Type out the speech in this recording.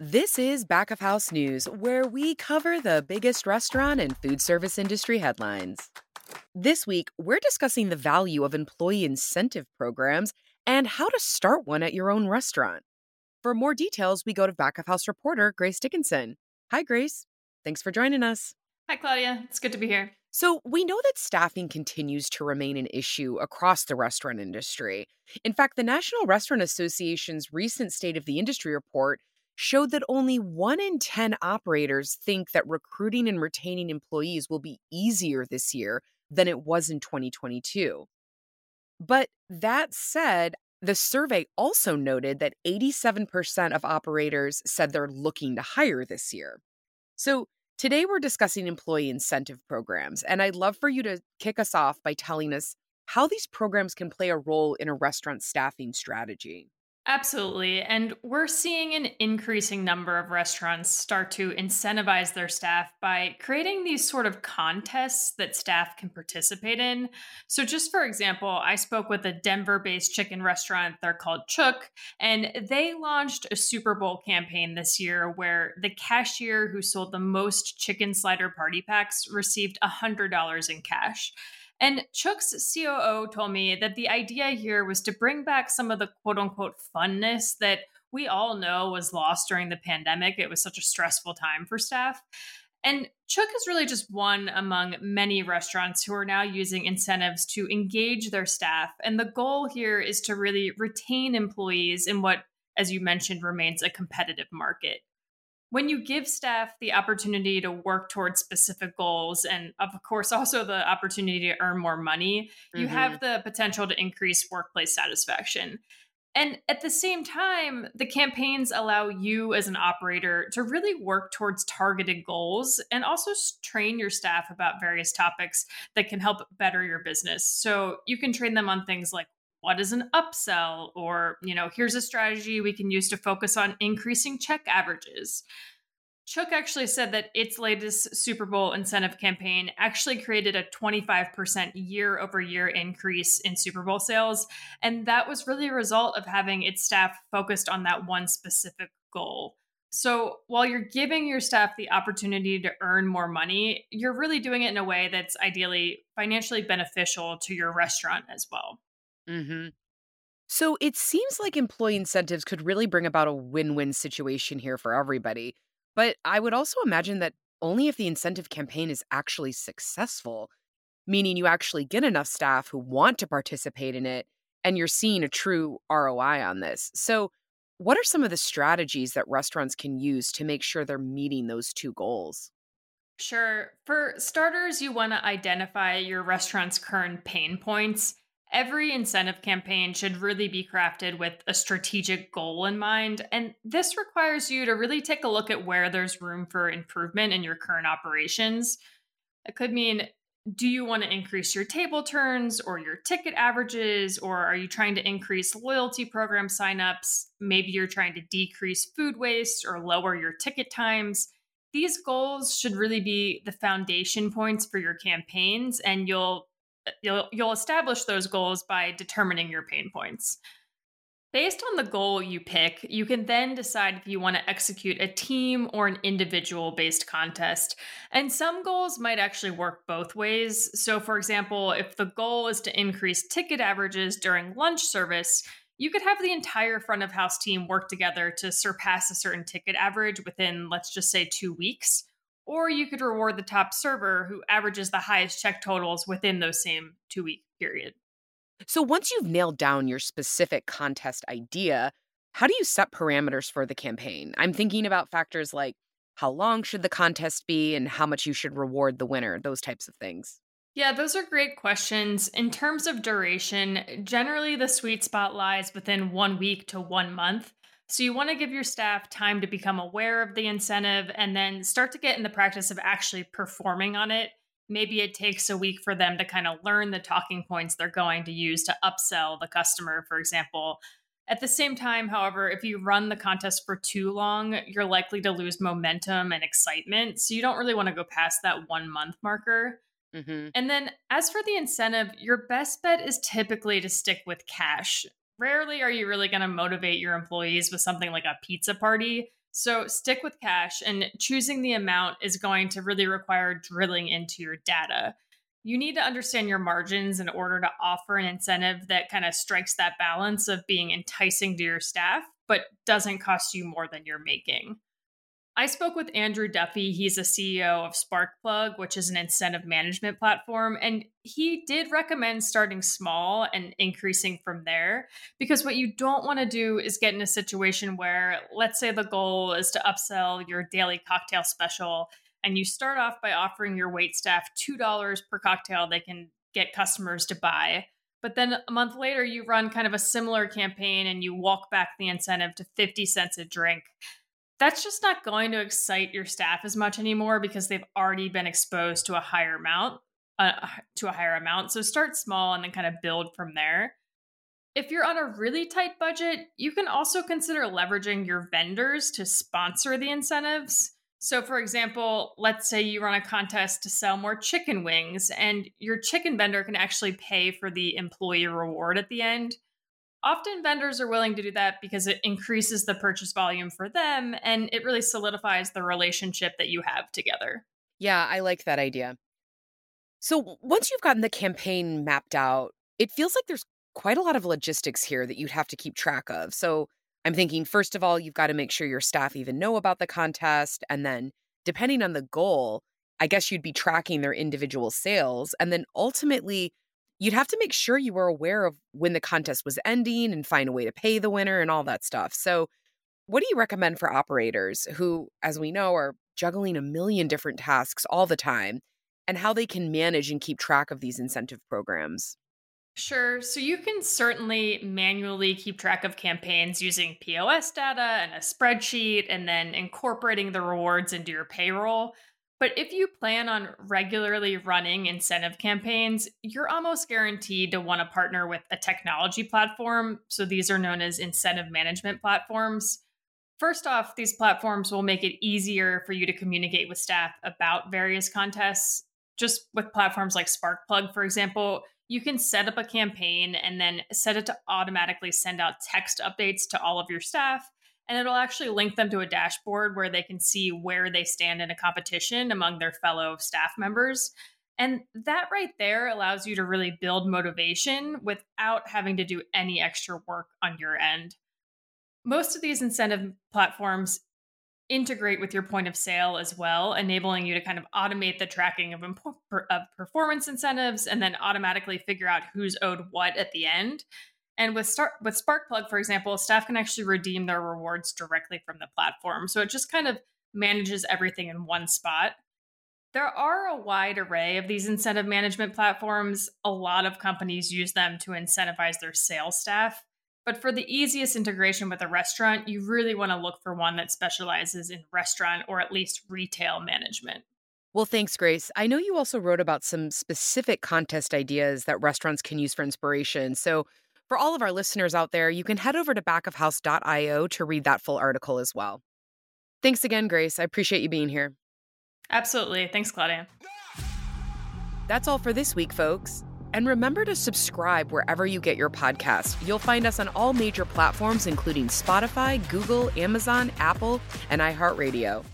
This is Back of House News, where we cover the biggest restaurant and food service industry headlines. This week, we're discussing the value of employee incentive programs and how to start one at your own restaurant. For more details, we go to Back of House reporter Grace Dickinson. Hi, Grace. Thanks for joining us. Hi, Claudia. It's good to be here. So, we know that staffing continues to remain an issue across the restaurant industry. In fact, the National Restaurant Association's recent State of the Industry report showed that only one in 10 operators think that recruiting and retaining employees will be easier this year than it was in 2022. But that said, the survey also noted that 87% of operators said they're looking to hire this year. So, today we're discussing employee incentive programs, and I'd love for you to kick us off by telling us how these programs can play a role in a restaurant staffing strategy. Absolutely. And we're seeing an increasing number of restaurants start to incentivize their staff by creating these sort of contests that staff can participate in. So, just for example, I spoke with a Denver based chicken restaurant. They're called Chook, and they launched a Super Bowl campaign this year where the cashier who sold the most chicken slider party packs received $100 in cash. And Chook's COO told me that the idea here was to bring back some of the quote unquote funness that we all know was lost during the pandemic. It was such a stressful time for staff. And Chook is really just one among many restaurants who are now using incentives to engage their staff. And the goal here is to really retain employees in what, as you mentioned, remains a competitive market when you give staff the opportunity to work towards specific goals and of course also the opportunity to earn more money you mm-hmm. have the potential to increase workplace satisfaction and at the same time the campaigns allow you as an operator to really work towards targeted goals and also train your staff about various topics that can help better your business so you can train them on things like what is an upsell or you know here's a strategy we can use to focus on increasing check averages Chook actually said that its latest Super Bowl incentive campaign actually created a 25% year over year increase in Super Bowl sales. And that was really a result of having its staff focused on that one specific goal. So while you're giving your staff the opportunity to earn more money, you're really doing it in a way that's ideally financially beneficial to your restaurant as well. Mm-hmm. So it seems like employee incentives could really bring about a win win situation here for everybody. But I would also imagine that only if the incentive campaign is actually successful, meaning you actually get enough staff who want to participate in it and you're seeing a true ROI on this. So, what are some of the strategies that restaurants can use to make sure they're meeting those two goals? Sure. For starters, you want to identify your restaurant's current pain points Every incentive campaign should really be crafted with a strategic goal in mind. And this requires you to really take a look at where there's room for improvement in your current operations. It could mean do you want to increase your table turns or your ticket averages, or are you trying to increase loyalty program signups? Maybe you're trying to decrease food waste or lower your ticket times. These goals should really be the foundation points for your campaigns, and you'll you'll you'll establish those goals by determining your pain points. Based on the goal you pick, you can then decide if you want to execute a team or an individual based contest. And some goals might actually work both ways. So, for example, if the goal is to increase ticket averages during lunch service, you could have the entire front of house team work together to surpass a certain ticket average within, let's just say, two weeks or you could reward the top server who averages the highest check totals within those same two week period. So once you've nailed down your specific contest idea, how do you set parameters for the campaign? I'm thinking about factors like how long should the contest be and how much you should reward the winner, those types of things. Yeah, those are great questions. In terms of duration, generally the sweet spot lies within one week to one month. So you want to give your staff time to become aware of the incentive and then start to get in the practice of actually performing on it. Maybe it takes a week for them to kind of learn the talking points they're going to use to upsell the customer, for example. At the same time, however, if you run the contest for too long, you're likely to lose momentum and excitement. So you don't really want to go past that one month marker. Mm-hmm. And then, as for the incentive, your best bet is typically to stick with cash rarely are you really going to motivate your employees with something like a pizza party. So stick with cash, and choosing the amount is going to really require drilling into your data. You need to understand your margins in order to offer an incentive that kind of strikes that balance of being enticing to your staff, but doesn't cost you more than you're making. I spoke with Andrew Duffy. He's a CEO of Sparkplug, which is an incentive management platform. And he did recommend starting small and increasing from there. Because what you don't want to do is get in a situation where, let's say, the goal is to upsell your daily cocktail special, and you start off by offering your wait staff $2 per cocktail they can get customers to buy. But then a month later, you run kind of a similar campaign and you walk back the incentive to 50 cents a drink that's just not going to excite your staff as much anymore because they've already been exposed to a higher amount uh, to a higher amount. So start small and then kind of build from there. If you're on a really tight budget you can also consider leveraging your vendors to sponsor the incentives. So for example let's say you run a contest to sell more chicken wings and your chicken vendor can actually pay for the employee reward at the end Often vendors are willing to do that because it increases the purchase volume for them and it really solidifies the relationship that you have together. Yeah, I like that idea. So once you've gotten the campaign mapped out, it feels like there's quite a lot of logistics here that you'd have to keep track of. So I'm thinking, first of all, you've got to make sure your staff even know about the contest. And then, depending on the goal, I guess you'd be tracking their individual sales. And then ultimately, you'd have to make sure you were aware of when the contest was ending and find a way to pay the winner and all that stuff. So, what do you recommend for operators who, as we know, are juggling a million different tasks all the time and how they can manage and keep track of these incentive programs? Sure. So you can certainly manually keep track of campaigns using POS data and a spreadsheet and then incorporating the rewards into your payroll. But if you plan on regularly running incentive campaigns, you're almost guaranteed to want to partner with a technology platform. So these are known as incentive management platforms. First off, these platforms will make it easier for you to communicate with staff about various contests. Just with platforms like Sparkplug, for example, you can set up a campaign and then set it to automatically send out text updates to all of your staff and it'll actually link them to a dashboard where they can see where they stand in a competition among their fellow staff members. And that right there allows you to really build motivation without having to do any extra work on your end. Most of these incentive platforms integrate with your point of sale as well, enabling you to kind of automate the tracking of, of performance incentives and then automatically figure out who's owed what at the end. And with with Sparkplug, for example, staff can actually redeem their rewards directly from the platform. So it just kind of manages everything in one spot. There are a wide array of these incentive management platforms. A lot of companies use them to incentivize their sales staff. But for the easiest integration with a restaurant, you really want to look for one that specializes in restaurant or at least retail management. Well, thanks, Grace. I know you also wrote about some specific contest ideas that restaurants can use for inspiration. So, for all of our listeners out there, you can head over to backofhouse.io to read that full article as well. Thanks again, Grace. I appreciate you being here. Absolutely. Thanks, Claudia. That's all for this week, folks. And remember to subscribe wherever you get your podcast. You'll find us on all major platforms, including Spotify, Google, Amazon, Apple, and iHeartRadio.